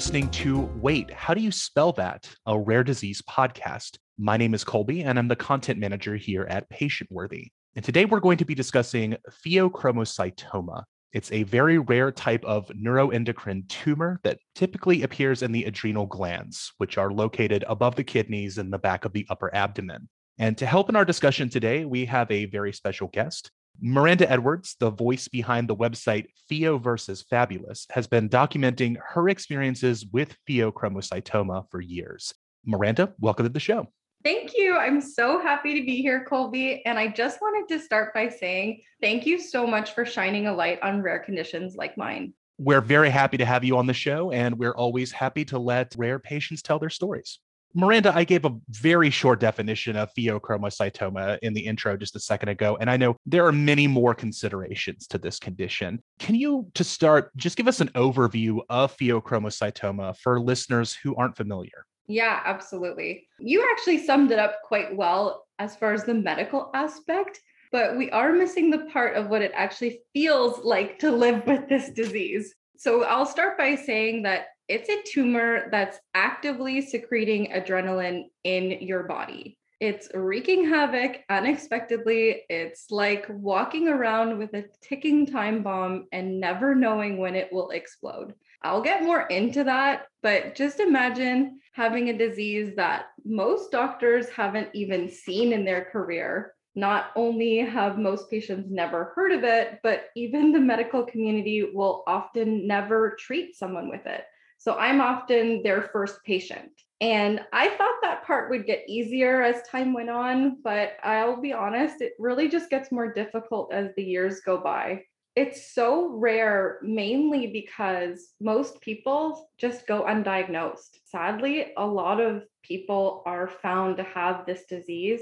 Listening to Wait, How Do You Spell That? A rare disease podcast. My name is Colby, and I'm the content manager here at Patient Worthy. And today we're going to be discussing pheochromocytoma. It's a very rare type of neuroendocrine tumor that typically appears in the adrenal glands, which are located above the kidneys and the back of the upper abdomen. And to help in our discussion today, we have a very special guest. Miranda Edwards, the voice behind the website Pheo versus Fabulous, has been documenting her experiences with pheochromocytoma for years. Miranda, welcome to the show. Thank you. I'm so happy to be here, Colby. And I just wanted to start by saying thank you so much for shining a light on rare conditions like mine. We're very happy to have you on the show, and we're always happy to let rare patients tell their stories. Miranda, I gave a very short definition of pheochromocytoma in the intro just a second ago, and I know there are many more considerations to this condition. Can you, to start, just give us an overview of pheochromocytoma for listeners who aren't familiar? Yeah, absolutely. You actually summed it up quite well as far as the medical aspect, but we are missing the part of what it actually feels like to live with this disease. So I'll start by saying that it's a tumor that's actively secreting adrenaline in your body. It's wreaking havoc unexpectedly. It's like walking around with a ticking time bomb and never knowing when it will explode. I'll get more into that, but just imagine having a disease that most doctors haven't even seen in their career. Not only have most patients never heard of it, but even the medical community will often never treat someone with it. So I'm often their first patient. And I thought that part would get easier as time went on, but I'll be honest, it really just gets more difficult as the years go by it's so rare mainly because most people just go undiagnosed. Sadly, a lot of people are found to have this disease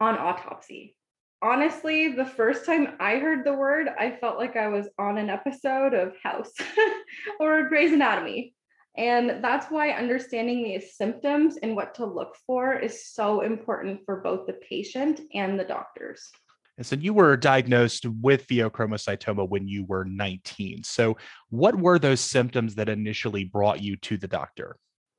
on autopsy. Honestly, the first time I heard the word, I felt like I was on an episode of House or Grey's Anatomy. And that's why understanding these symptoms and what to look for is so important for both the patient and the doctors. And so you were diagnosed with pheochromocytoma when you were 19. So, what were those symptoms that initially brought you to the doctor?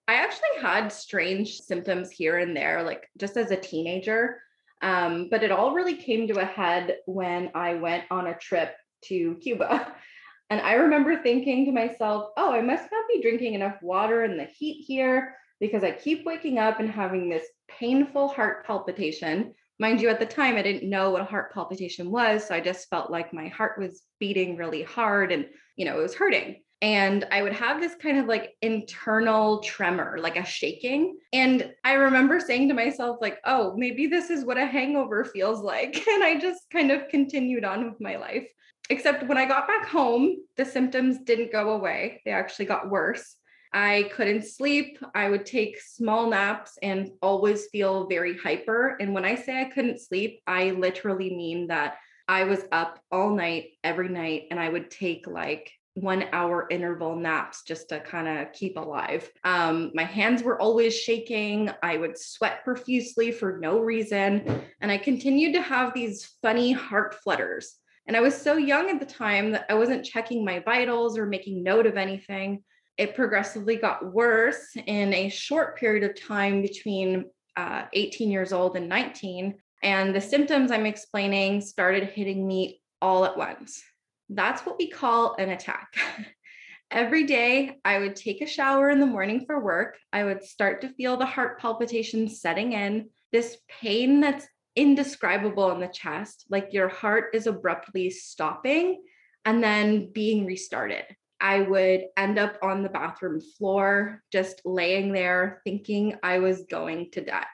I actually had strange symptoms here and there, like just as a teenager. Um, but it all really came to a head when I went on a trip to Cuba. And I remember thinking to myself, oh, I must not be drinking enough water in the heat here because I keep waking up and having this painful heart palpitation mind you, at the time, I didn't know what a heart palpitation was. So I just felt like my heart was beating really hard and, you know, it was hurting. And I would have this kind of like internal tremor, like a shaking. And I remember saying to myself, like, oh, maybe this is what a hangover feels like. And I just kind of continued on with my life. Except when I got back home, the symptoms didn't go away, they actually got worse. I couldn't sleep. I would take small naps and always feel very hyper. And when I say I couldn't sleep, I literally mean that I was up all night, every night, and I would take like one hour interval naps just to kind of keep alive. Um, my hands were always shaking. I would sweat profusely for no reason. And I continued to have these funny heart flutters. And I was so young at the time that I wasn't checking my vitals or making note of anything it progressively got worse in a short period of time between uh, 18 years old and 19. And the symptoms I'm explaining started hitting me all at once. That's what we call an attack. Every day, I would take a shower in the morning for work. I would start to feel the heart palpitations setting in, this pain that's indescribable in the chest, like your heart is abruptly stopping and then being restarted. I would end up on the bathroom floor, just laying there thinking I was going to die.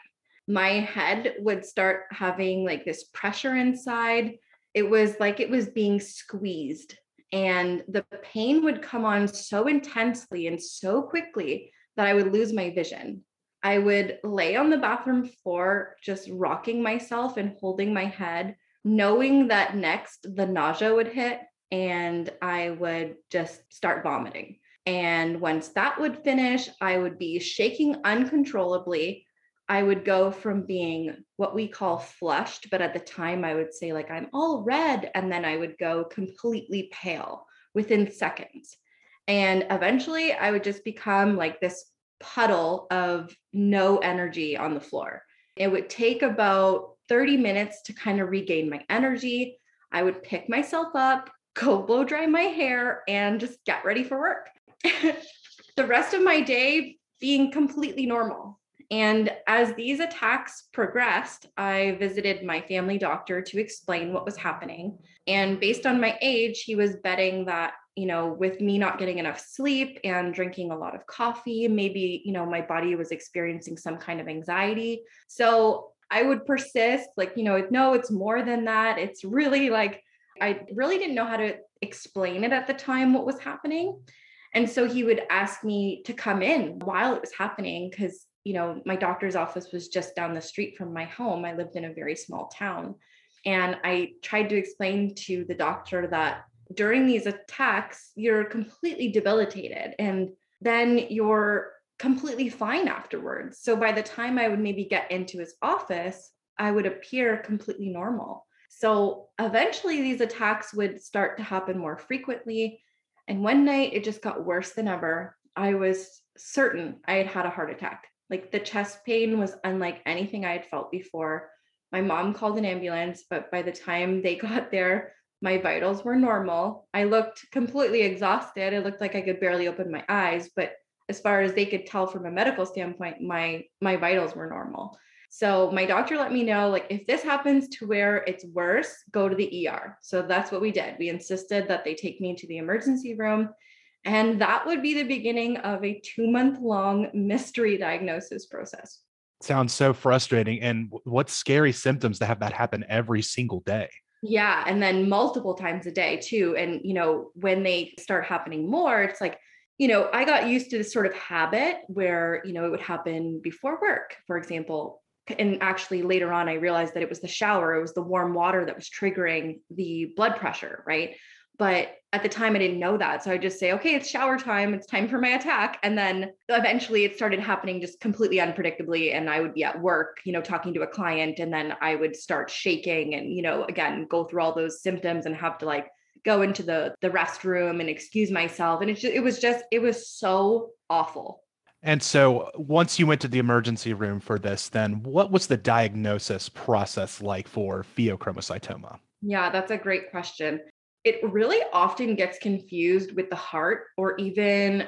My head would start having like this pressure inside. It was like it was being squeezed, and the pain would come on so intensely and so quickly that I would lose my vision. I would lay on the bathroom floor, just rocking myself and holding my head, knowing that next the nausea would hit and I would just start vomiting. And once that would finish, I would be shaking uncontrollably. I would go from being what we call flushed, but at the time I would say, like, I'm all red. And then I would go completely pale within seconds. And eventually I would just become like this puddle of no energy on the floor. It would take about 30 minutes to kind of regain my energy. I would pick myself up, go blow dry my hair, and just get ready for work. the rest of my day being completely normal. And as these attacks progressed, I visited my family doctor to explain what was happening. And based on my age, he was betting that, you know, with me not getting enough sleep and drinking a lot of coffee, maybe, you know, my body was experiencing some kind of anxiety. So I would persist, like, you know, no, it's more than that. It's really like, I really didn't know how to explain it at the time what was happening. And so he would ask me to come in while it was happening because, you know, my doctor's office was just down the street from my home. I lived in a very small town. And I tried to explain to the doctor that during these attacks, you're completely debilitated and then you're completely fine afterwards. So by the time I would maybe get into his office, I would appear completely normal. So eventually, these attacks would start to happen more frequently. And one night, it just got worse than ever. I was certain I had had a heart attack. Like the chest pain was unlike anything I had felt before. My mom called an ambulance, but by the time they got there, my vitals were normal. I looked completely exhausted. It looked like I could barely open my eyes, but as far as they could tell from a medical standpoint, my my vitals were normal. So my doctor let me know like if this happens to where it's worse, go to the ER. So that's what we did. We insisted that they take me to the emergency room and that would be the beginning of a 2-month long mystery diagnosis process. Sounds so frustrating and what scary symptoms to have that happen every single day. Yeah, and then multiple times a day too. And you know, when they start happening more, it's like you know, I got used to this sort of habit where, you know, it would happen before work, for example, and actually later on i realized that it was the shower it was the warm water that was triggering the blood pressure right but at the time i didn't know that so i just say okay it's shower time it's time for my attack and then eventually it started happening just completely unpredictably and i would be at work you know talking to a client and then i would start shaking and you know again go through all those symptoms and have to like go into the the restroom and excuse myself and it just, it was just it was so awful and so once you went to the emergency room for this, then what was the diagnosis process like for pheochromocytoma? Yeah, that's a great question. It really often gets confused with the heart or even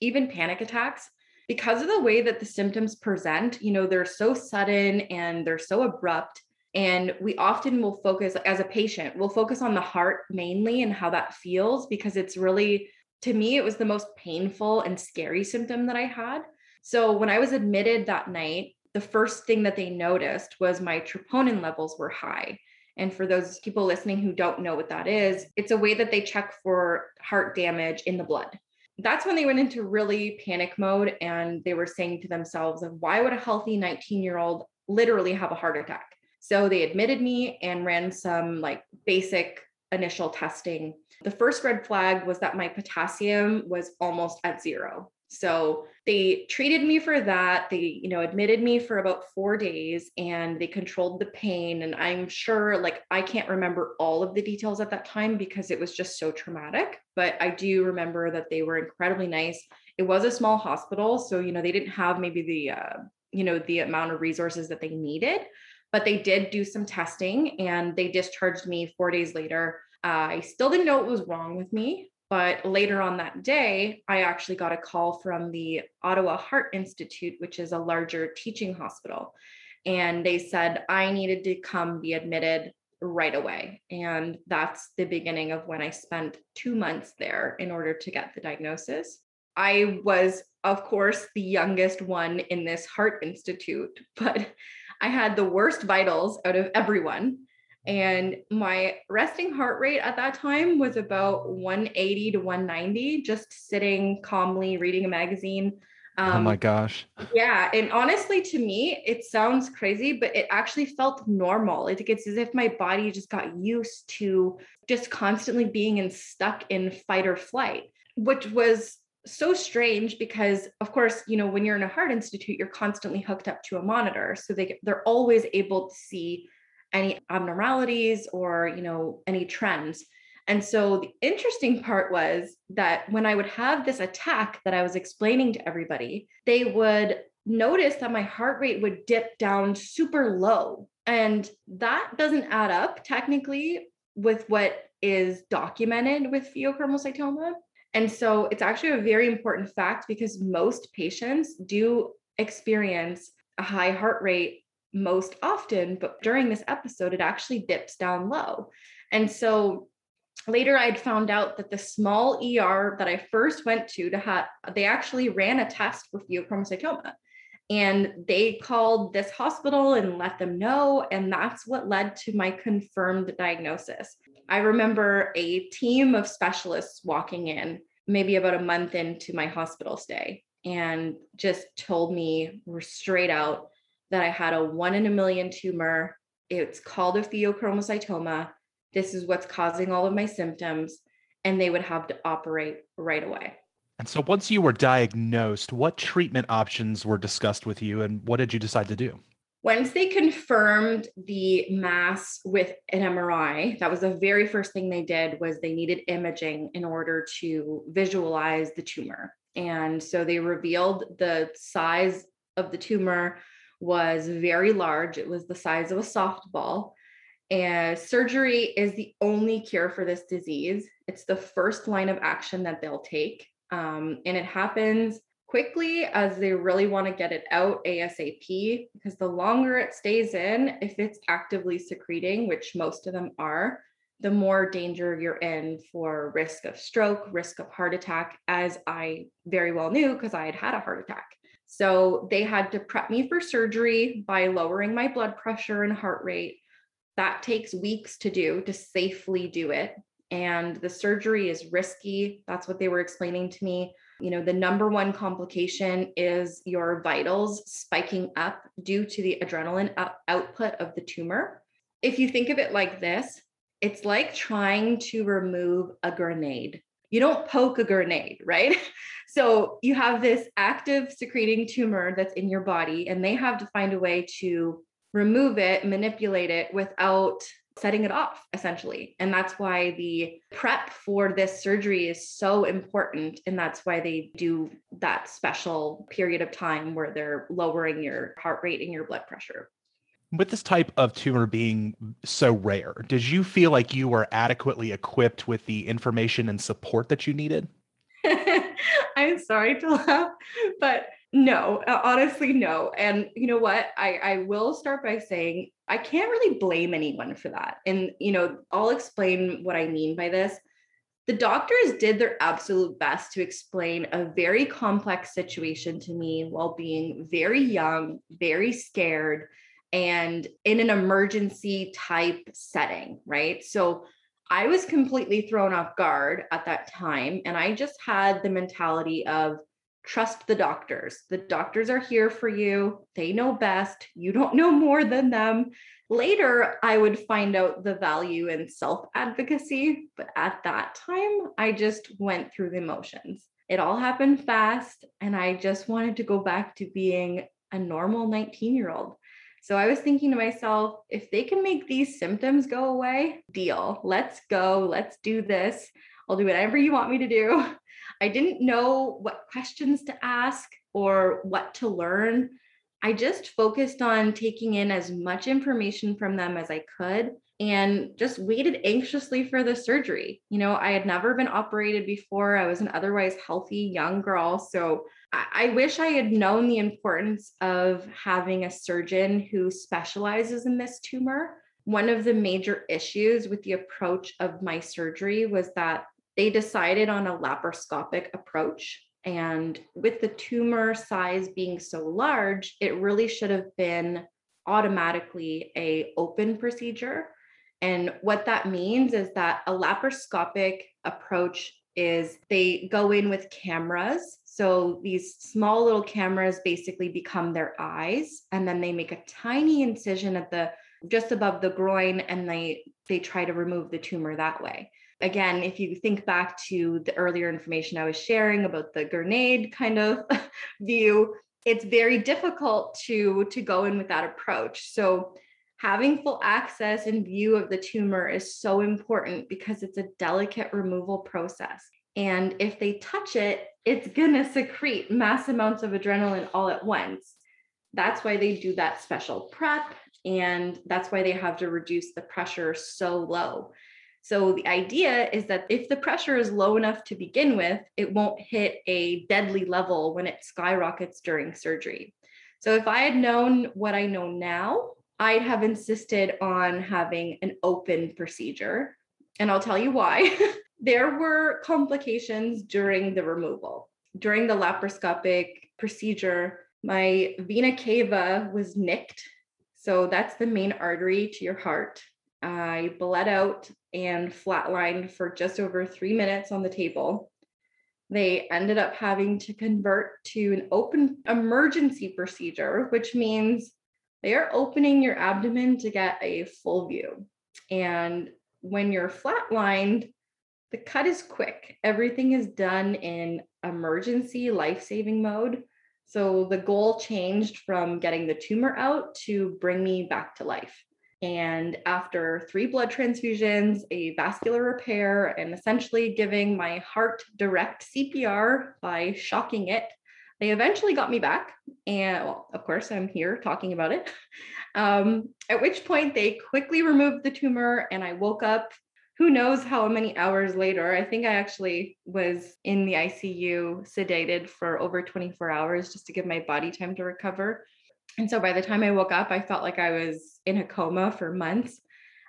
even panic attacks because of the way that the symptoms present, you know, they're so sudden and they're so abrupt and we often will focus as a patient, we'll focus on the heart mainly and how that feels because it's really to me, it was the most painful and scary symptom that I had. So when I was admitted that night, the first thing that they noticed was my troponin levels were high. And for those people listening who don't know what that is, it's a way that they check for heart damage in the blood. That's when they went into really panic mode and they were saying to themselves, why would a healthy 19 year old literally have a heart attack? So they admitted me and ran some like basic initial testing the first red flag was that my potassium was almost at zero. So they treated me for that. They, you know, admitted me for about four days and they controlled the pain. And I'm sure, like, I can't remember all of the details at that time because it was just so traumatic. But I do remember that they were incredibly nice. It was a small hospital. So, you know, they didn't have maybe the, uh, you know, the amount of resources that they needed, but they did do some testing and they discharged me four days later I still didn't know what was wrong with me. But later on that day, I actually got a call from the Ottawa Heart Institute, which is a larger teaching hospital. And they said I needed to come be admitted right away. And that's the beginning of when I spent two months there in order to get the diagnosis. I was, of course, the youngest one in this heart institute, but I had the worst vitals out of everyone. And my resting heart rate at that time was about 180 to 190, just sitting calmly reading a magazine. Um, oh my um, gosh. Yeah. And honestly, to me, it sounds crazy, but it actually felt normal. It, it's as if my body just got used to just constantly being in stuck in fight or flight, which was so strange because of course you know when you're in a heart institute you're constantly hooked up to a monitor so they they're always able to see any abnormalities or you know any trends And so the interesting part was that when I would have this attack that I was explaining to everybody, they would notice that my heart rate would dip down super low. And that doesn't add up technically with what is documented with pheochromocytoma. And so it's actually a very important fact because most patients do experience a high heart rate most often, but during this episode, it actually dips down low. And so later I'd found out that the small ER that I first went to to have they actually ran a test for pheochromocytoma. And they called this hospital and let them know. And that's what led to my confirmed diagnosis. I remember a team of specialists walking in, maybe about a month into my hospital stay, and just told me we're straight out that I had a one in a million tumor. It's called a pheochromocytoma. This is what's causing all of my symptoms. And they would have to operate right away. And so, once you were diagnosed, what treatment options were discussed with you and what did you decide to do? Once they confirmed the mass with an MRI, that was the very first thing they did was they needed imaging in order to visualize the tumor. And so they revealed the size of the tumor was very large. It was the size of a softball. And surgery is the only cure for this disease. It's the first line of action that they'll take. Um, and it happens quickly as they really want to get it out ASAP because the longer it stays in, if it's actively secreting, which most of them are, the more danger you're in for risk of stroke, risk of heart attack, as I very well knew because I had had a heart attack. So they had to prep me for surgery by lowering my blood pressure and heart rate. That takes weeks to do to safely do it. And the surgery is risky. That's what they were explaining to me. You know, the number one complication is your vitals spiking up due to the adrenaline output of the tumor. If you think of it like this, it's like trying to remove a grenade. You don't poke a grenade, right? So you have this active secreting tumor that's in your body, and they have to find a way to remove it, manipulate it without setting it off, essentially. And that's why the prep for this surgery is so important. And that's why they do that special period of time where they're lowering your heart rate and your blood pressure. With this type of tumor being so rare, did you feel like you were adequately equipped with the information and support that you needed? I'm sorry to laugh, but no, uh, honestly, no. And you know what? I, I will start by saying I can't really blame anyone for that. And, you know, I'll explain what I mean by this. The doctors did their absolute best to explain a very complex situation to me while being very young, very scared, and in an emergency type setting, right? So I was completely thrown off guard at that time. And I just had the mentality of trust the doctors. The doctors are here for you, they know best. You don't know more than them. Later, I would find out the value in self advocacy. But at that time, I just went through the motions. It all happened fast. And I just wanted to go back to being a normal 19 year old. So I was thinking to myself, if they can make these symptoms go away, deal. Let's go. Let's do this. I'll do whatever you want me to do. I didn't know what questions to ask or what to learn. I just focused on taking in as much information from them as I could and just waited anxiously for the surgery. You know, I had never been operated before. I was an otherwise healthy young girl. So I, wish I had known the importance of having a surgeon who specializes in this tumor. One of the major issues with the approach of my surgery was that they decided on a laparoscopic approach. And with the tumor size being so large, it really should have been automatically a open procedure and what that means is that a laparoscopic approach is they go in with cameras. So these small little cameras basically become their eyes and then they make a tiny incision at the just above the groin and they they try to remove the tumor that way. Again, if you think back to the earlier information I was sharing about the grenade kind of view, it's very difficult to to go in with that approach. So having full access and view of the tumor is so important because it's a delicate removal process. And if they touch it, it's going to secrete mass amounts of adrenaline all at once. That's why they do that special prep. And that's why they have to reduce the pressure so low. So the idea is that if the pressure is low enough to begin with, it won't hit a deadly level when it skyrockets during surgery. So if I had known what I know now, I'd have insisted on having an open procedure. And I'll tell you why. there were complications during the removal. During the laparoscopic procedure, my vena cava was nicked. So that's the main artery to your heart. I bled out and flatlined for just over three minutes on the table. They ended up having to convert to an open emergency procedure, which means they are opening your abdomen to get a full view. And when you're flatlined, the cut is quick. Everything is done in emergency life saving mode. So the goal changed from getting the tumor out to bring me back to life. And after three blood transfusions, a vascular repair, and essentially giving my heart direct CPR by shocking it, they eventually got me back. And well, of course, I'm here talking about it. Um, at which point, they quickly removed the tumor, and I woke up who knows how many hours later. I think I actually was in the ICU sedated for over 24 hours just to give my body time to recover. And so by the time I woke up, I felt like I was in a coma for months.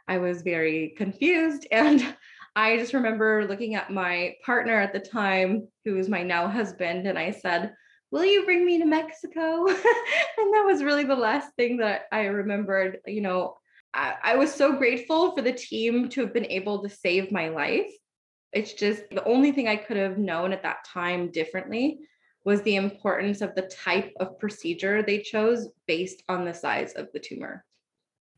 I was very confused. And I just remember looking at my partner at the time, who was my now husband, and I said, Will you bring me to Mexico? and that was really the last thing that I remembered. You know, I, I was so grateful for the team to have been able to save my life. It's just the only thing I could have known at that time differently was the importance of the type of procedure they chose based on the size of the tumor.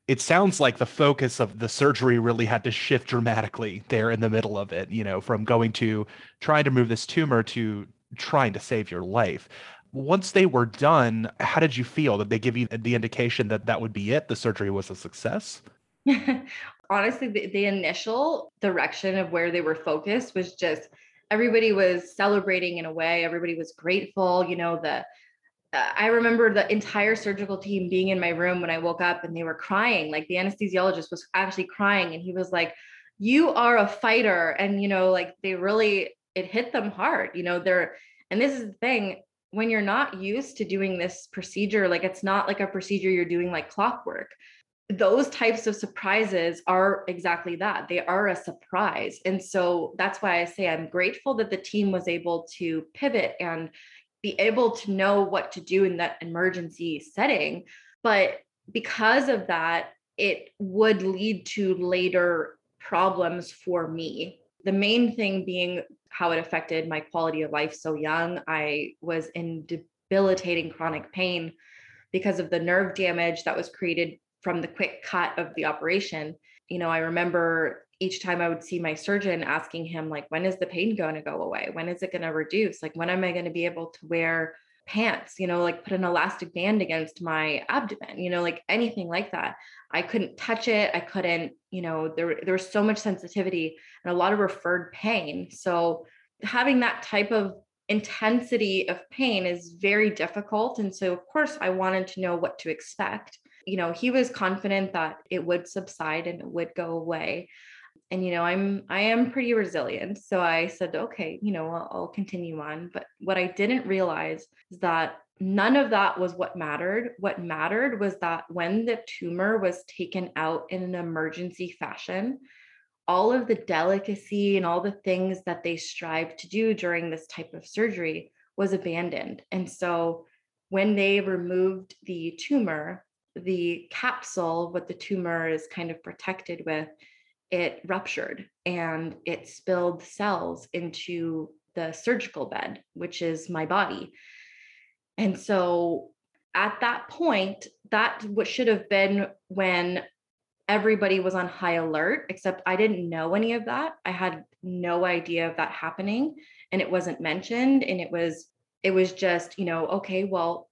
It sounds like the focus of the surgery really had to shift dramatically there in the middle of it, you know, from going to trying to move this tumor to trying to save your life. Once they were done, how did you feel? Did they give you the indication that that would be it? The surgery was a success? Honestly, the, the initial direction of where they were focused was just everybody was celebrating in a way everybody was grateful you know the uh, i remember the entire surgical team being in my room when i woke up and they were crying like the anesthesiologist was actually crying and he was like you are a fighter and you know like they really it hit them hard you know they're and this is the thing when you're not used to doing this procedure like it's not like a procedure you're doing like clockwork. Those types of surprises are exactly that they are a surprise. And so that's why i say i'm grateful that the team was able to pivot and be able to know what to do in that emergency setting. But because of that it would lead to later problems for me the main thing being how it affected my quality of life so young i was in debilitating chronic pain because of the nerve damage that was created from the quick cut of the operation. You know i remember each time i would see my surgeon asking him like when is the pain going to go away? When is it going to reduce? Like when am i going to be able to wear pants? You know like put an elastic band against my abdomen you know like anything like that i couldn't touch it i couldn't you know there, there was so much sensitivity and a lot of referred pain so having that type of intensity of pain is very difficult and so of course i wanted to know what to expect you know, he was confident that it would subside and it would go away. And you know, I'm I am pretty resilient. So I said, okay, you know, I'll, I'll continue on. But what I didn't realize is that none of that was what mattered. What mattered was that when the tumor was taken out in an emergency fashion, all of the delicacy and all the things that they strive to do during this type of surgery was abandoned. And so when they removed the tumor, the capsule, what the tumor is kind of protected with, it ruptured and it spilled cells into the surgical bed, which is my body. And so at that point, that what should have been when everybody was on high alert, except I didn't know any of that. I had no idea of that happening and it wasn't mentioned. And it was, it was just, you know, okay, well,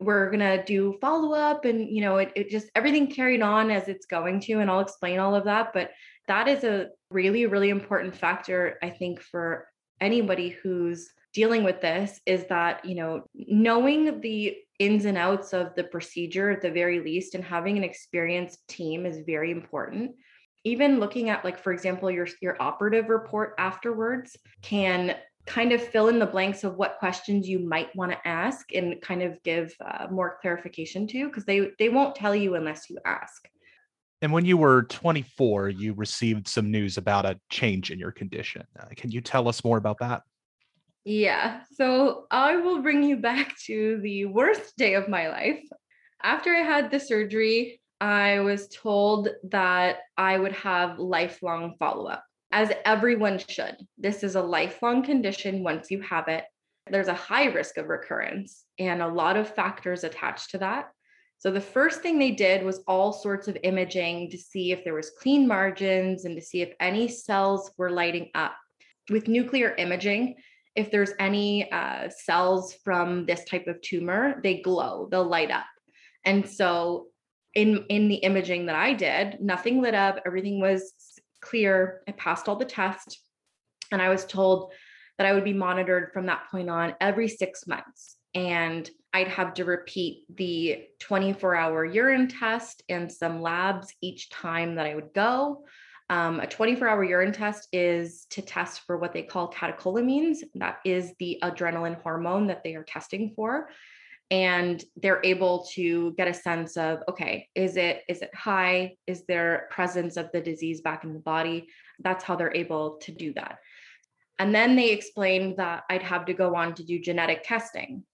we're gonna do follow-up and you know it, it just everything carried on as it's going to and i'll explain all of that but that is a really really important factor i think for anybody who's dealing with this is that you know knowing the ins and outs of the procedure at the very least and having an experienced team is very important. Even looking at like for example your your operative report afterwards can kind of fill in the blanks of what questions you might want to ask and kind of give uh, more clarification to because they they won't tell you unless you ask. And when you were 24 you received some news about a change in your condition. Uh, can you tell us more about that yeah so i will bring you back to the worst day of my life after i had the surgery i was told that i would have lifelong follow-up as everyone should. This is a lifelong condition once you have it. There's a high risk of recurrence and a lot of factors attached to that. So the first thing they did was all sorts of imaging to see if there was clean margins and to see if any cells were lighting up. With nuclear imaging, if there's any uh, cells from this type of tumor, they glow, they'll light up. And so in in the imaging that I did, nothing lit up, everything was clear. I passed all the tests and I was told that I would be monitored from that point on every six months. And I'd have to repeat the 24 hour urine test and some labs each time that I would go. Um, a 24 hour urine test is to test for what they call catecholamines. That is the adrenaline hormone that they are testing for. And they're able to get a sense of okay is it is it high? Is there presence of the disease back in the body? That's how they're able to do that. And then they explained that i'd have to go on to do genetic testing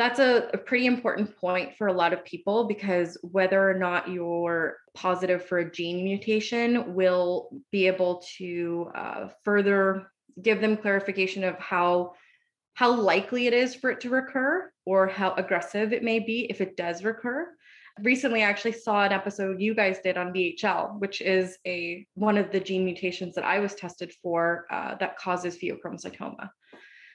that's a, a pretty important point for a lot of people because whether or not you're positive for a gene mutation will be able to uh, further give them clarification of how how likely it is for it to recur or how aggressive it may be if it does recur. Recently, I actually saw an episode you guys did on VHL, which is a one of the gene mutations that I was tested for uh, that causes pheochromocytoma.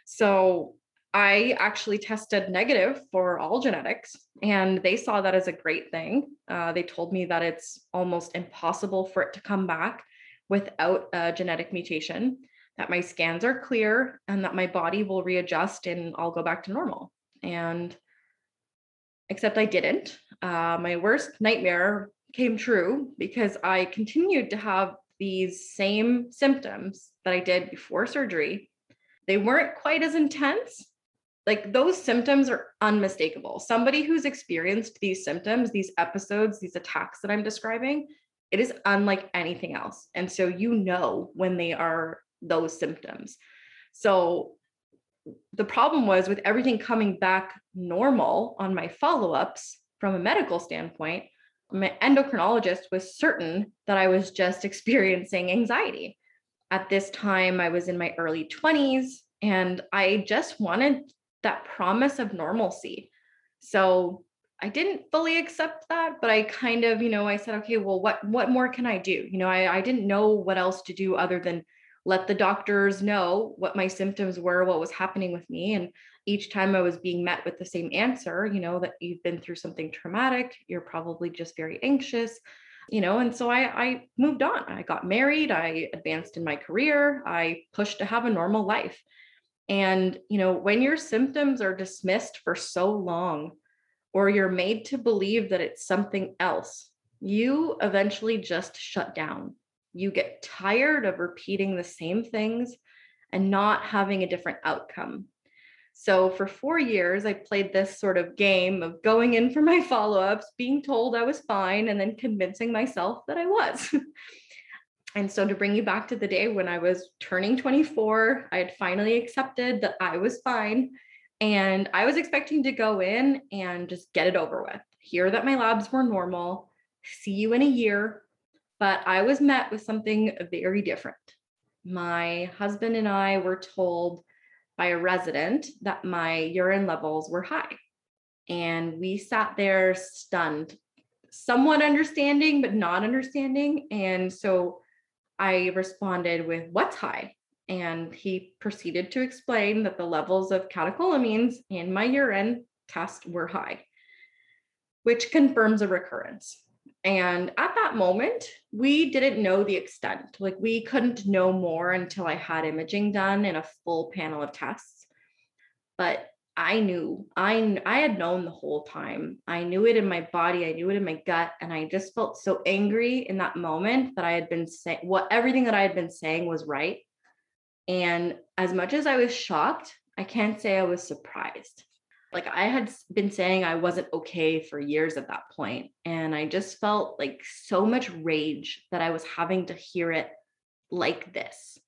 So I actually tested negative for all genetics, and they saw that as a great thing. Uh, they told me that it's almost impossible for it to come back without a genetic mutation that my scans are clear and that my body will readjust and I'll go back to normal. And except I didn't. Uh, my worst nightmare came true because I continued to have these same symptoms that I did before surgery. They weren't quite as intense. Like those symptoms are unmistakable. Somebody who's experienced these symptoms, these episodes, these attacks that I'm describing, it is unlike anything else. And so you know when they are those symptoms. So the problem was with everything coming back normal on my follow ups from a medical standpoint, my endocrinologist was certain that I was just experiencing anxiety. At this time, I was in my early 20s and I just wanted that promise of normalcy. So I didn't fully accept that, but I kind of, you know, I said, okay, well, what what more can I do? You know, I, I didn't know what else to do other than let the doctors know what my symptoms were, what was happening with me. And each time I was being met with the same answer, you know, that you've been through something traumatic, you're probably just very anxious, you know. And so I, I moved on. I got married, I advanced in my career, I pushed to have a normal life. And, you know, when your symptoms are dismissed for so long, or you're made to believe that it's something else, you eventually just shut down you get tired of repeating the same things and not having a different outcome. So for four years, I played this sort of game of going in for my follow ups, being told I was fine, and then convincing myself that I was. and so to bring you back to the day when I was turning 24, I had finally accepted that I was fine. And I was expecting to go in and just get it over with, hear that my labs were normal, see you in a year, but I was met with something very different. My husband and I were told by a resident that my urine levels were high. And we sat there stunned, somewhat understanding, but not understanding. And so I responded with, What's high? And he proceeded to explain that the levels of catecholamines in my urine test were high. which confirms a recurrence. And at that moment, we didn't know the extent. Like we couldn't know more until I had imaging done in a full panel of tests. But I knew, I I had known the whole time. I knew it in my body, I knew it in my gut, and I just felt so angry in that moment that I had been saying what everything that I had been saying was right. And as much as I was shocked, I can't say I was surprised like I had been saying I wasn't okay for years at that point, and I just felt like so much rage that I was having to hear it like this.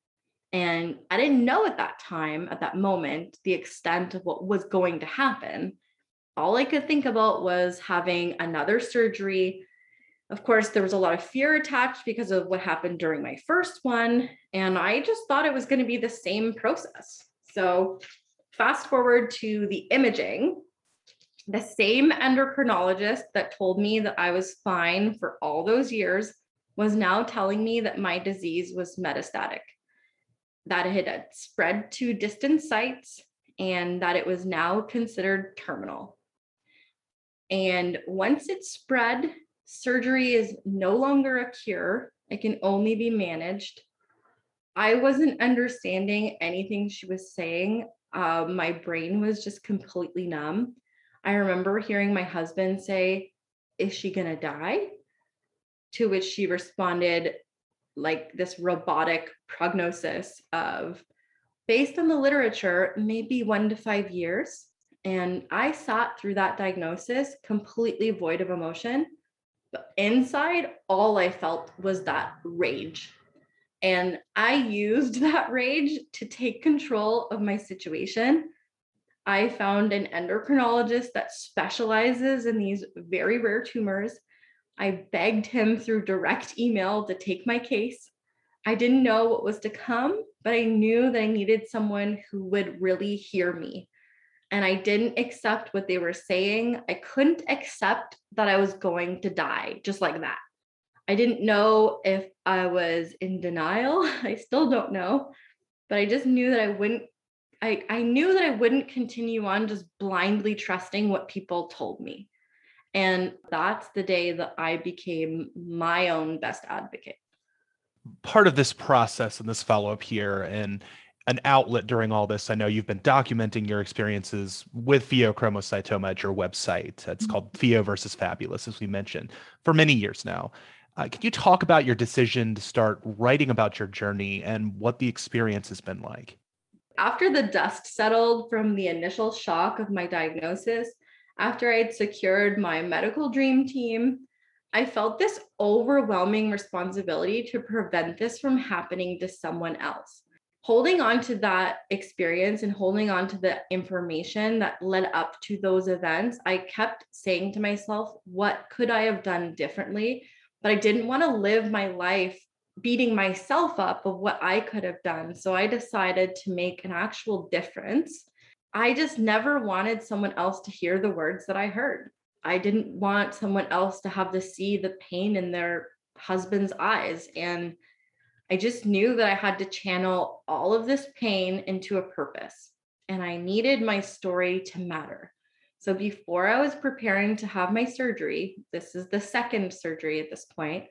And I didn't know at that time, at that moment, the extent of what was going to happen. All I could think about was having another surgery. Of course, there was a lot of fear attached because of what happened during my first one. And I just thought it was going to be the same process. So fast forward to the imaging, the same endocrinologist that told me that I was fine for all those years was now telling me that my disease was metastatic, that it had spread to distant sites, and that it was now considered terminal. And once it spread, surgery is no longer a cure, it can only be managed. I wasn't understanding anything she was saying uh, my brain was just completely numb. I remember hearing my husband say, Is she going to die? To which she responded, like this robotic prognosis of, based on the literature, maybe one to five years. And I sat through that diagnosis completely void of emotion. But inside, all I felt was that rage and I used that rage to take control of my situation. I found an endocrinologist that specializes in these very rare tumors. I begged him through direct email to take my case. I didn't know what was to come, but I knew that I needed someone who would really hear me. And I didn't accept what they were saying. I couldn't accept that I was going to die just like that. I didn't know if I was in denial. I still don't know, but I just knew that I wouldn't I, I knew that I wouldn't continue on just blindly trusting what people told me. And that's the day that I became my own best advocate. Part of this process and this follow up here, and an outlet during all this, I know you've been documenting your experiences with pheochromocytoma at your website. It's mm-hmm. called Pheo versus Fabulous, as we mentioned, for many years now. Uh, can you talk about your decision to start writing about your journey and what the experience has been like? After the dust settled from the initial shock of my diagnosis, after I'd secured my medical dream team, I felt this overwhelming responsibility to prevent this from happening to someone else. Holding on to that experience and holding on to the information that led up to those events, I kept saying to myself, what could I have done differently but I didn't want to live my life beating myself up of what I could have done. So I decided to make an actual difference. I just never wanted someone else to hear the words that I heard. I didn't want someone else to have to see the pain in their husband's eyes. And I just knew that I had to channel all of this pain into a purpose. And I needed my story to matter. So before I was preparing to have my surgery, this is the second surgery at this point,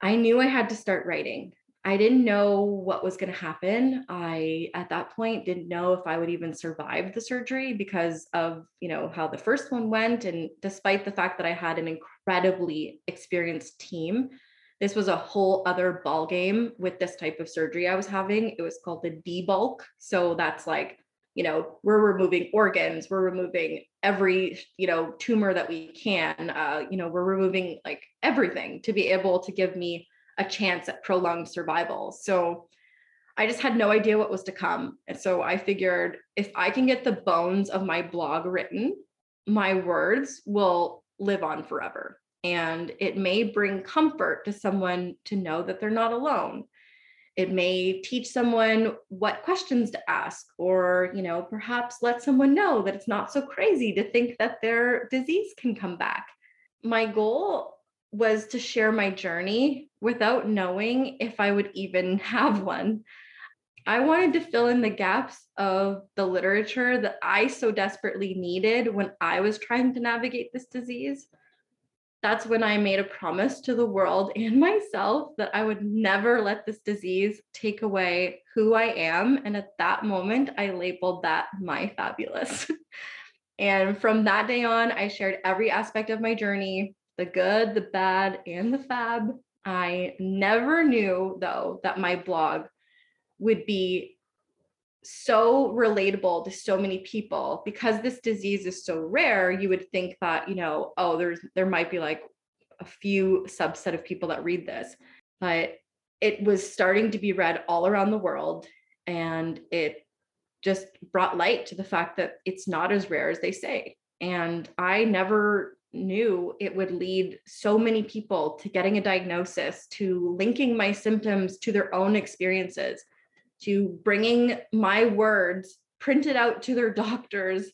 I knew I had to start writing. I didn't know what was going to happen. I at that point didn't know if I would even survive the surgery because of, you know, how the first one went and despite the fact that I had an incredibly experienced team, this was a whole other ball game with this type of surgery I was having. It was called the debulk. So that's like you know we're removing organs we're removing every you know tumor that we can uh, you know we're removing like everything to be able to give me a chance at prolonged survival. So i just had no idea what was to come. And so i figured if i can get the bones of my blog written my words will live on forever. And it may bring comfort to someone to know that they're not alone. It may teach someone what questions to ask or you know perhaps let someone know that it's not so crazy to think that their disease can come back. My goal was to share my journey without knowing if i would even have one i wanted to fill in the gaps of the literature that i so desperately needed when i was trying to navigate this disease that's when I made a promise to the world and myself that I would never let this disease take away who I am. And at that moment, I labeled that my fabulous. and from that day on, I shared every aspect of my journey the good, the bad, and the fab. I never knew, though, that my blog would be so relatable to so many people. Because this disease is so rare you would think that you know oh there's there might be like a few subset of people that read this. But it was starting to be read all around the world and it just brought light to the fact that it's not as rare as they say. And i never knew it would lead so many people to getting a diagnosis to linking my symptoms to their own experiences to bringing my words printed out to their doctors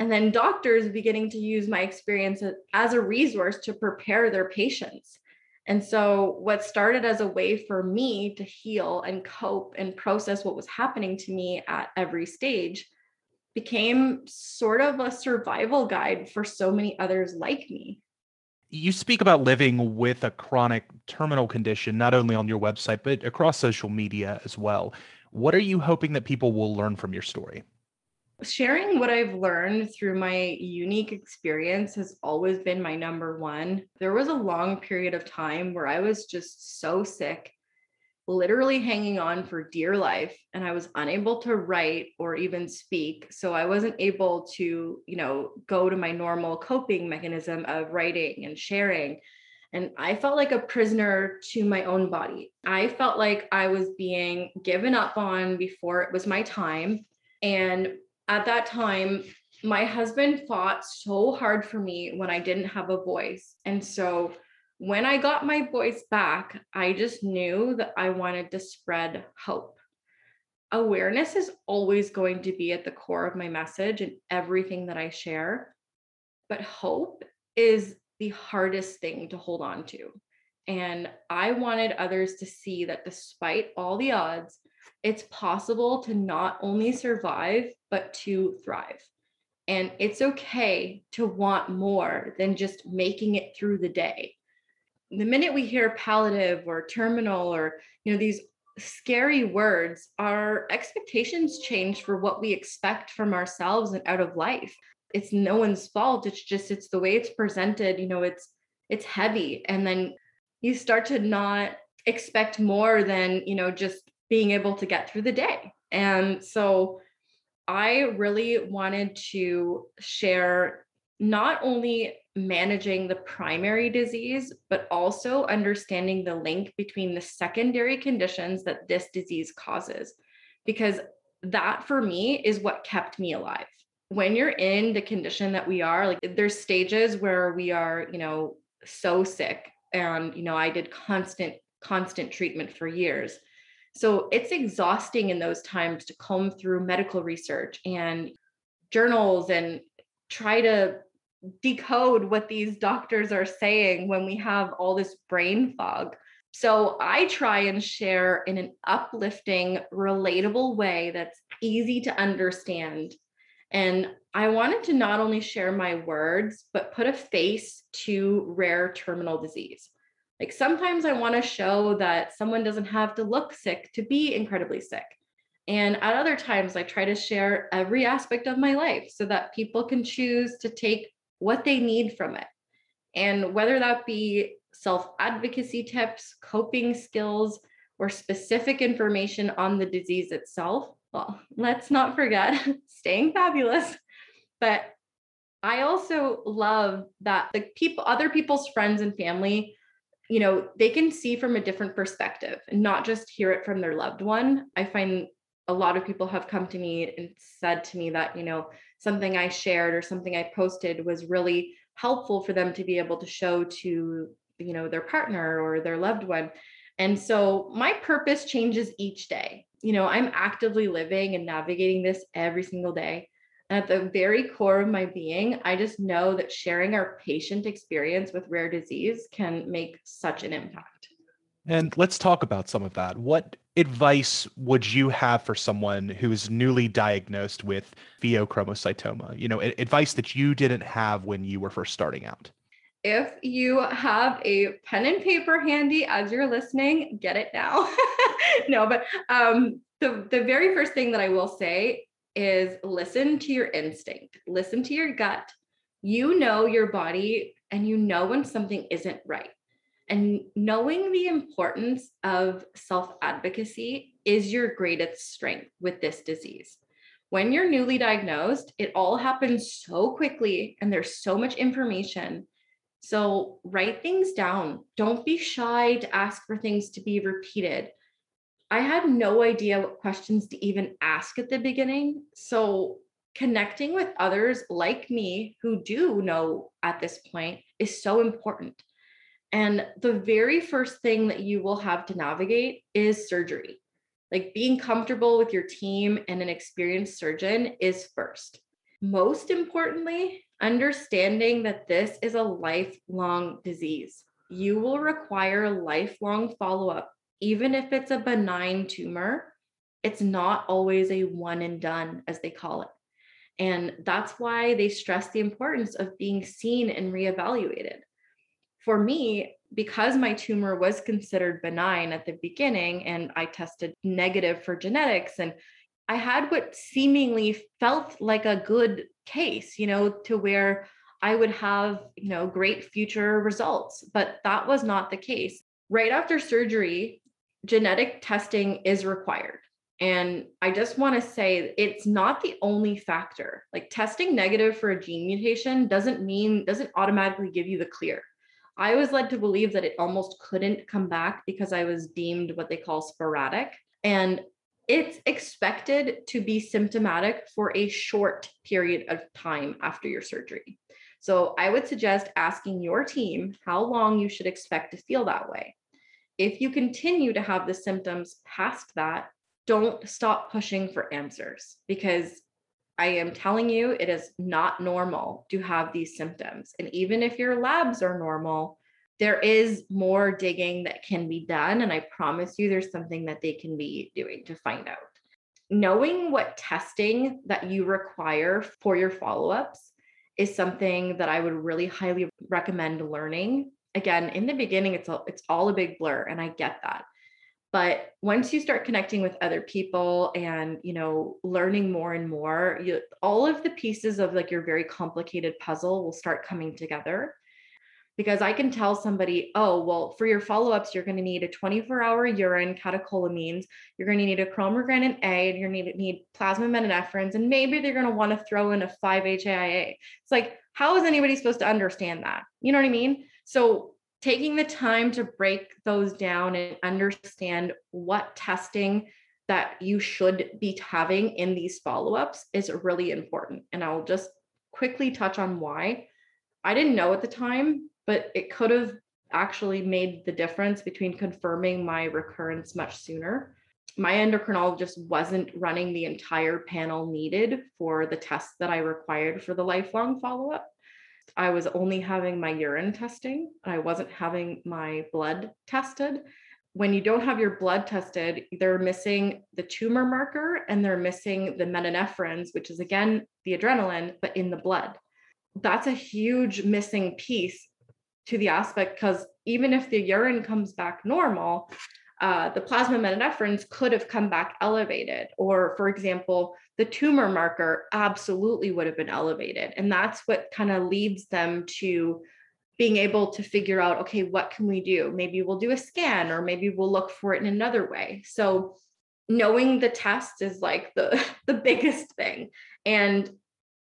and then doctors beginning to use my experience as a resource to prepare their patients. And so, what started as a way for me to heal and cope and process what was happening to me at every stage became sort of a survival guide for so many others like me. You speak about living with a chronic terminal condition, not only on your website, but across social media as well. What are you hoping that people will learn from your story? Sharing what I've learned through my unique experience has always been my number one. There was a long period of time where I was just so sick, literally hanging on for dear life, and I was unable to write or even speak. So I wasn't able to, you know, go to my normal coping mechanism of writing and sharing. And I felt like a prisoner to my own body. I felt like I was being given up on before it was my time. And at that time, my husband fought so hard for me when I didn't have a voice. And so when I got my voice back, I just knew that I wanted to spread hope. Awareness is always going to be at the core of my message and everything that I share. But hope is the hardest thing to hold on to. And I wanted others to see that despite all the odds, it's possible to not only survive, but to thrive. And it's okay to want more than just making it through the day. The minute we hear palliative or terminal or, you know, these scary words, our expectations change for what we expect from ourselves and out of life. It's no one's fault. It's just it's the way it's presented you know it's it's heavy. And then you start to not expect more than you know just being able to get through the day. And so i really wanted to share not only managing the primary disease but also understanding the link between the secondary conditions that this disease causes because that for me is what kept me alive when you're in the condition that we are, like there's stages where we are, you know, so sick. And, you know, I did constant, constant treatment for years. So it's exhausting in those times to comb through medical research and journals and try to decode what these doctors are saying when we have all this brain fog. So I try and share in an uplifting, relatable way that's easy to understand and I wanted to not only share my words, but put a face to rare terminal disease. Like sometimes I want to show that someone doesn't have to look sick to be incredibly sick. And at other times, I try to share every aspect of my life so that people can choose to take what they need from it. And whether that be self advocacy tips, coping skills, or specific information on the disease itself, well, let's not forget staying fabulous. But I also love that the people, other people's friends and family, you know, they can see from a different perspective and not just hear it from their loved one. I find a lot of people have come to me and said to me that, you know, something I shared or something I posted was really helpful for them to be able to show to, you know, their partner or their loved one. And so my purpose changes each day you know, I'm actively living and navigating this every single day. And at the very core of my being, I just know that sharing our patient experience with rare disease can make such an impact. And let's talk about some of that. What advice would you have for someone who is newly diagnosed with pheochromocytoma? You know, advice that you didn't have when you were first starting out. if you have a pen and paper handy as you're listening, get it now. no, but um, the, the very first thing that I will say is listen to your instinct, listen to your gut. You know your body and you know when something isn't right. And knowing the importance of self advocacy is your greatest strength with this disease. When you're newly diagnosed, it all happens so quickly and there's so much information. So write things down. Don't be shy to ask for things to be repeated. I had no idea what questions to even ask at the beginning. So connecting with others like me who do know at this point is so important. And the very first thing that you will have to navigate is surgery. Like being comfortable with your team and an experienced surgeon is first. Most importantly, understanding that this is a lifelong disease. You will require lifelong follow up, even if it's a benign tumor. It's not always a one and done, as they call it. And that's why they stress the importance of being seen and reevaluated for me, because my tumor was considered benign at the beginning and I tested negative for genetics and I had what seemingly felt like a good case, you know, to where I would have, you know, great future results, but that was not the case. Right after surgery, genetic testing is required. And I just want to say it's not the only factor. Like testing negative for a gene mutation doesn't mean, doesn't automatically give you the clear. I was led to believe that it almost couldn't come back because I was deemed what they call sporadic. And it's expected to be symptomatic for a short period of time after your surgery. So I would suggest asking your team how long you should expect to feel that way. If you continue to have the symptoms past that, don't stop pushing for answers because I am telling you, it is not normal to have these symptoms. And even if your labs are normal, there is more digging that can be done. And I promise you, there's something that they can be doing to find out. Knowing what testing that you require for your follow ups is something that I would really highly recommend learning. Again, in the beginning, it's all, it's all a big blur, and I get that but once you start connecting with other people and you know learning more and more you, all of the pieces of like your very complicated puzzle will start coming together. Because i can tell somebody oh well for your follow-ups you're going to need a 24 hour urine catecholamines you're going to need a chromogranin a and you're going to need plasma metanephrines and maybe they're going to want to throw in a 5-HIAA it's like how is anybody supposed to understand that? You know what i mean? So taking the time to break those down and understand what testing that you should be having in these follow-ups is really important. And i'll just quickly touch on why. I didn't know at the time but it could have actually made the difference between confirming my recurrence much sooner. My endocrinologist wasn't running the entire panel needed for the tests that i required for the lifelong follow-up I was only having my urine testing. I wasn't having my blood tested. When you don't have your blood tested, they're missing the tumor marker and they're missing the metanephrines, which is again the adrenaline, but in the blood. That's a huge missing piece to the aspect because even if the urine comes back normal, uh, the plasma metanephrines could have come back elevated. Or, for example, the tumor marker absolutely would have been elevated. And that's what kind of leads them to being able to figure out okay, what can we do? Maybe we'll do a scan or maybe we'll look for it in another way. So, knowing the test is like the, the biggest thing. And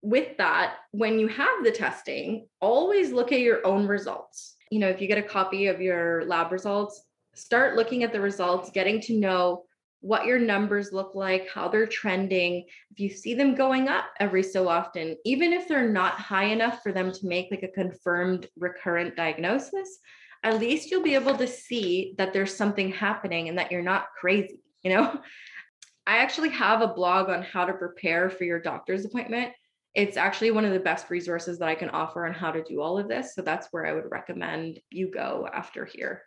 with that, when you have the testing, always look at your own results. You know, if you get a copy of your lab results, start looking at the results, getting to know what your numbers look like, how they're trending. If you see them going up every so often, even if they're not high enough for them to make like a confirmed recurrent diagnosis, at least you'll be able to see that there's something happening and that you're not crazy, you know? I actually have a blog on how to prepare for your doctor's appointment. It's actually one of the best resources that I can offer on how to do all of this. So that's where I would recommend you go after here.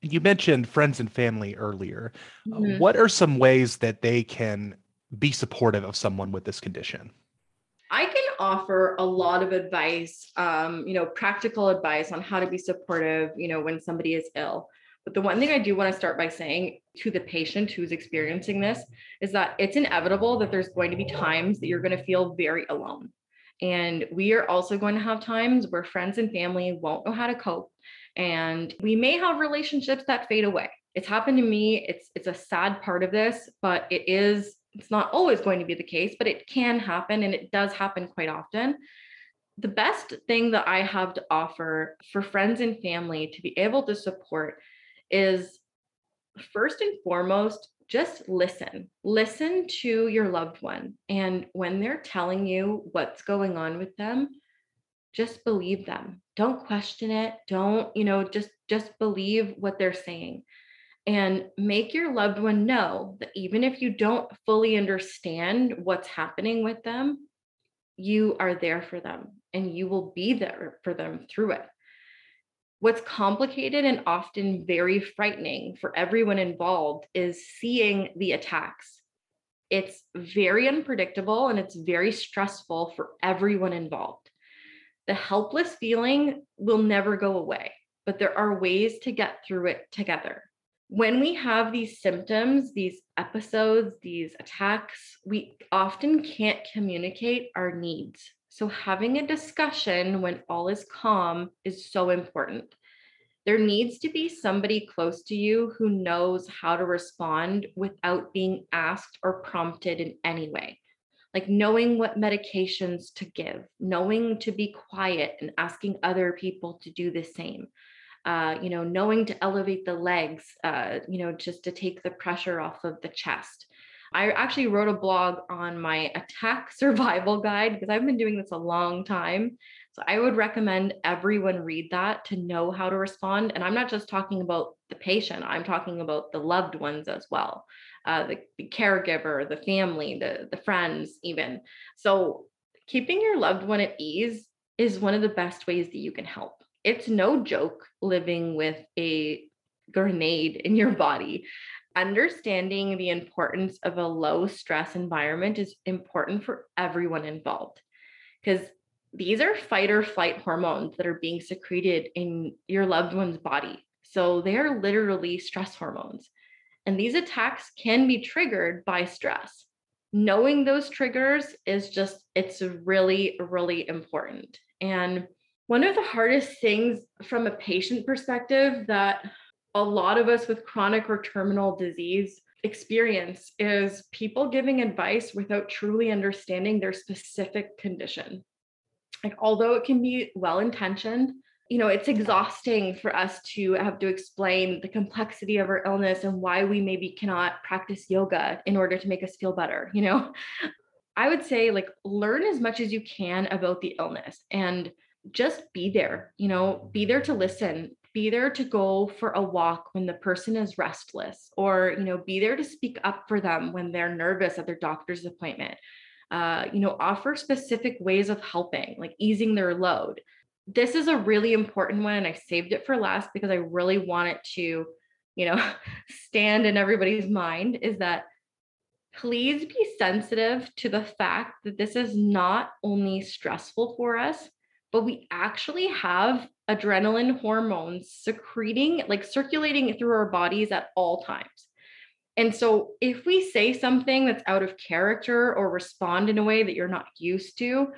You mentioned friends and family earlier. Uh, mm-hmm. what are some ways that they can be supportive of someone with this condition? I can offer a lot of advice, um, you know, practical advice on how to be supportive, you know, when somebody is ill. But the one thing I do want to start by saying to the patient who's experiencing this is that it's inevitable that there's going to be times that you're going to feel very alone. And we are also going to have times where friends and family won't know how to cope. And we may have relationships that fade away. It's happened to me. It's it's a sad part of this, but it is it's not always going to be the case, but it can happen and it does happen quite often. The best thing that I have to offer for friends and family to be able to support is first and foremost, just listen. Listen to your loved one. And when they're telling you what's going on with them, just believe them. Don't question it. Don't, you know, just just believe what they're saying. And make your loved one know that even if you don't fully understand what's happening with them, you are there for them and you will be there for them through it. What's complicated and often very frightening for everyone involved is seeing the attacks. It's very unpredictable and it's very stressful for everyone involved. The helpless feeling will never go away, but there are ways to get through it together. When we have these symptoms, these episodes, these attacks, we often can't communicate our needs so, having a discussion when all is calm is so important. There needs to be somebody close to you who knows how to respond without being asked or prompted in any way. Like knowing what medications to give, knowing to be quiet and asking other people to do the same. Uh, you know, knowing to elevate the legs, uh, you know, just to take the pressure off of the chest. I actually wrote a blog on my attack survival guide because I've been doing this a long time. So I would recommend everyone read that to know how to respond. And I'm not just talking about the patient, I'm talking about the loved ones as well. Uh, the, the caregiver, the family, the, the friends, even. So, keeping your loved one at ease is one of the best ways that you can help. It's no joke living with a grenade in your body understanding the importance of a low stress environment is important for everyone involved because these are fight or flight hormones that are being secreted in your loved one's body. So they are literally stress hormones. And these attacks can be triggered by stress. Knowing those triggers is just, it's really, really important. And one of the hardest things from a patient perspective that a lot of us with chronic or terminal disease experience is people giving advice without truly understanding their specific condition. Like, although it can be well intentioned, you know, it's exhausting for us to have to explain the complexity of our illness and why we maybe cannot practice yoga in order to make us feel better, you know? I would say, like, learn as much as you can about the illness and just be there, you know, be there to listen, be there to go for a walk when the person is restless or you know be there to speak up for them when they're nervous at their doctor's appointment. Uh, you know offer specific ways of helping like easing their load this is a really important one and i saved it for last because i really want it to you know stand in everybody's mind is that please be sensitive to the fact that this is not only stressful for us but we actually have adrenaline hormones secreting, like circulating through our bodies at all times. And so, if we say something that's out of character or respond in a way that you're not used to,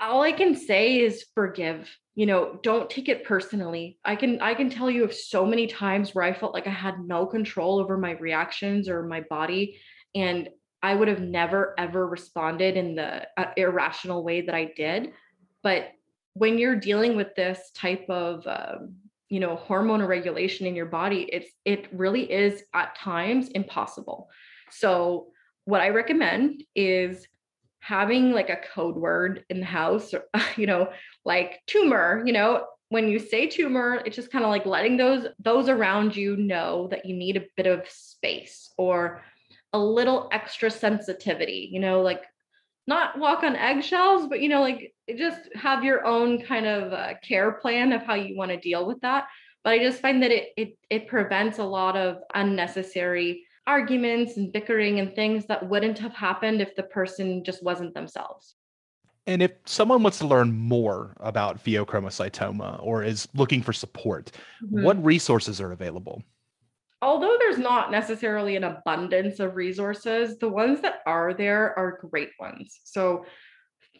all I can say is forgive. You know, don't take it personally. I can I can tell you of so many times where I felt like I had no control over my reactions or my body and I would have never ever responded in the uh, irrational way that I did. But when you're dealing with this type of um, you know hormonal regulation in your body it's it really is at times impossible so what i recommend is having like a code word in the house or, you know like tumor you know when you say tumor it's just kind of like letting those those around you know that you need a bit of space or a little extra sensitivity you know like not walk on eggshells, but you know, like just have your own kind of uh, care plan of how you want to deal with that. But I just find that it it it prevents a lot of unnecessary arguments and bickering and things that wouldn't have happened if the person just wasn't themselves. And if someone wants to learn more about pheochromocytoma or is looking for support, mm-hmm. what resources are available? Although there's not necessarily an abundance of resources, the ones that are there are great ones. So,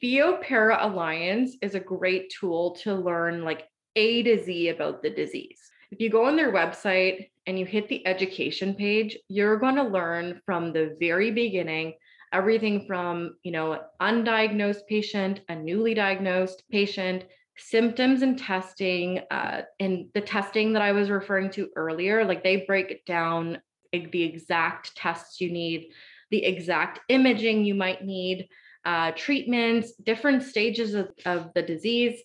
PheoPara Alliance is a great tool to learn like A to Z about the disease. If you go on their website and you hit the education page, you're going to learn from the very beginning everything from, you know, undiagnosed patient, a newly diagnosed patient, symptoms and testing, uh, and the testing that I was referring to earlier, like they break down the exact tests you need, the exact imaging you might need, uh, treatments, different stages of, of the disease.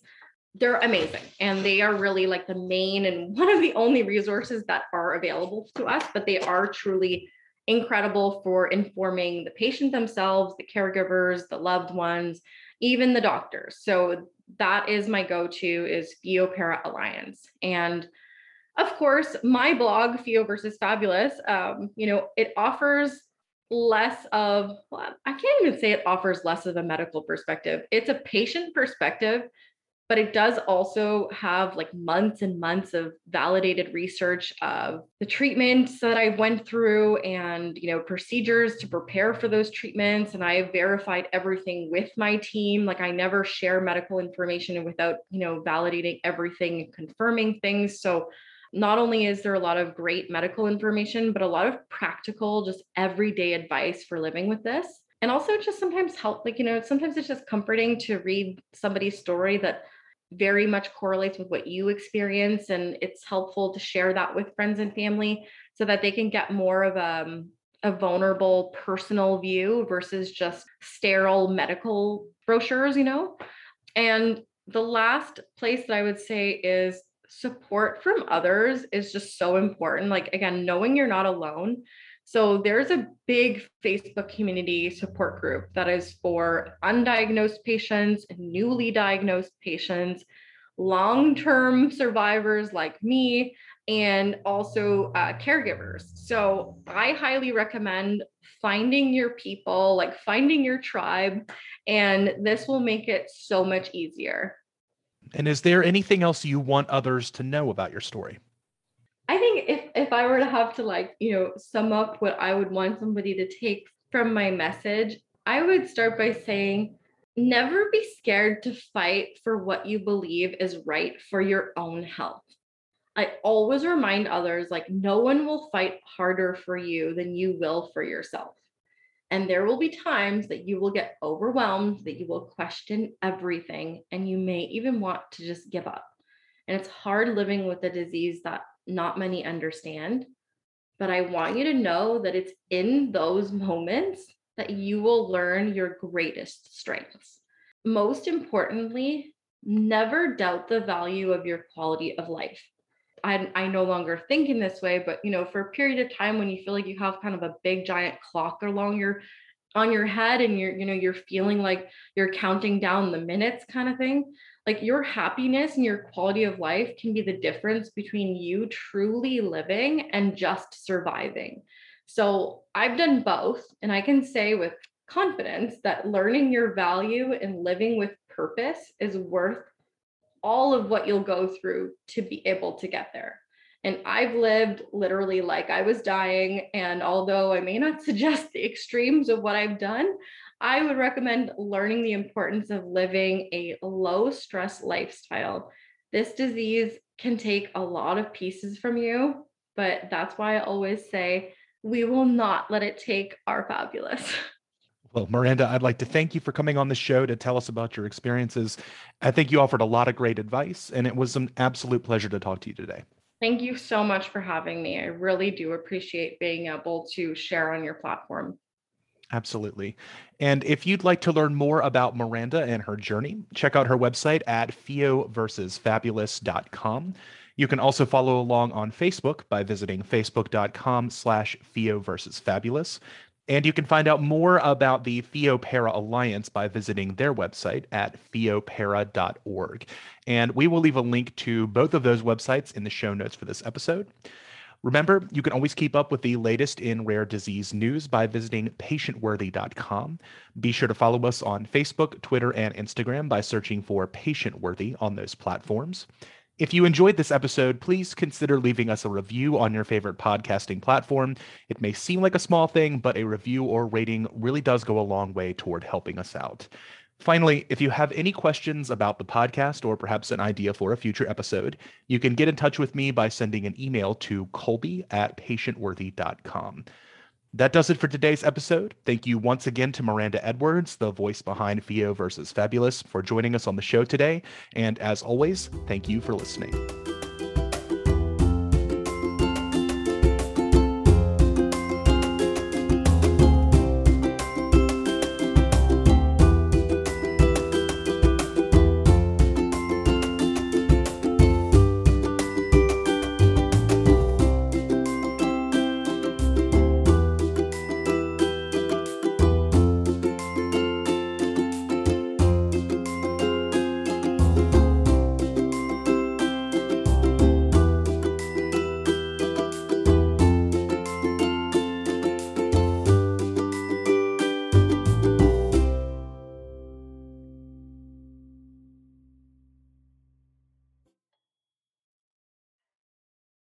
They're amazing. And they are really like the main and one of the only resources that are available to us, but they are truly incredible for informing the patient themselves, the caregivers, the loved ones, even the doctors. So that is my go-to is PheoPara Alliance. And of course, my blog, Pheo versus Fabulous, um, you know, it offers less of, well, I can't even say it offers less of a medical perspective. It's a patient perspective but it does also have like months and months of validated research of the treatments that I went through and you know procedures to prepare for those treatments and I have verified everything with my team. Like I never share medical information without you know validating everything and confirming things. So not only is there a lot of great medical information but a lot of practical just everyday advice for living with this. And also just sometimes help like you know sometimes it's just comforting to read somebody's story that very much correlates with what you experience and it's helpful to share that with friends and family so that they can get more of a, um, a vulnerable personal view versus just sterile medical brochures you know? And the last place that i would say is support from others is just so important. Like again knowing you're not alone so there's a big Facebook community support group that is for undiagnosed patients, newly diagnosed patients, long term survivors like me, and also uh, caregivers. So I highly recommend finding your people, like finding your tribe, and this will make it so much easier. And is there anything else you want others to know about your story? I think if if I were to have to like, you know, sum up what I would want somebody to take from my message, I would start by saying never be scared to fight for what you believe is right for your own health. I always remind others like no one will fight harder for you than you will for yourself. And there will be times that you will get overwhelmed, that you will question everything, and you may even want to just give up. And it's hard living with a disease that not many understand. But I want you to know that it's in those moments that you will learn your greatest strengths. Most importantly, never doubt the value of your quality of life. I, I no longer think in this way, but you know, for a period of time when you feel like you have kind of a big giant clock along your on your head and you're, you know, you're feeling like you're counting down the minutes kind of thing like your happiness and your quality of life can be the difference between you truly living and just surviving. So I've done both, and I can say with confidence that learning your value and living with purpose is worth all of what you'll go through to be able to get there. And I've lived literally like I was dying. And although I may not suggest the extremes of what I've done, I would recommend learning the importance of living a low stress lifestyle. This disease can take a lot of pieces from you, but that's why I always say we will not let it take our fabulous. Well, Miranda, I'd like to thank you for coming on the show to tell us about your experiences. I think you offered a lot of great advice, and it was an absolute pleasure to talk to you today. Thank you so much for having me. I really do appreciate being able to share on your platform. Absolutely. And if you'd like to learn more about Miranda and her journey, check out her website at pheoversusfabulous.com. You can also follow along on Facebook by visiting facebook.com slash pheoversusfabulous. And you can find out more about the PheoPara Alliance by visiting their website at pheopara.org. And we will leave a link to both of those websites in the show notes for this episode. Remember, you can always keep up with the latest in rare disease news by visiting patientworthy.com. Be sure to follow us on Facebook, Twitter, and Instagram by searching for Patientworthy on those platforms. If you enjoyed this episode, please consider leaving us a review on your favorite podcasting platform. It may seem like a small thing, but a review or rating really does go a long way toward helping us out. Finally, if you have any questions about the podcast or perhaps an idea for a future episode, you can get in touch with me by sending an email to colby at patientworthy.com. That does it for today's episode. Thank you once again to Miranda Edwards, the voice behind Pheo versus Fabulous, for joining us on the show today. And as always, thank you for listening.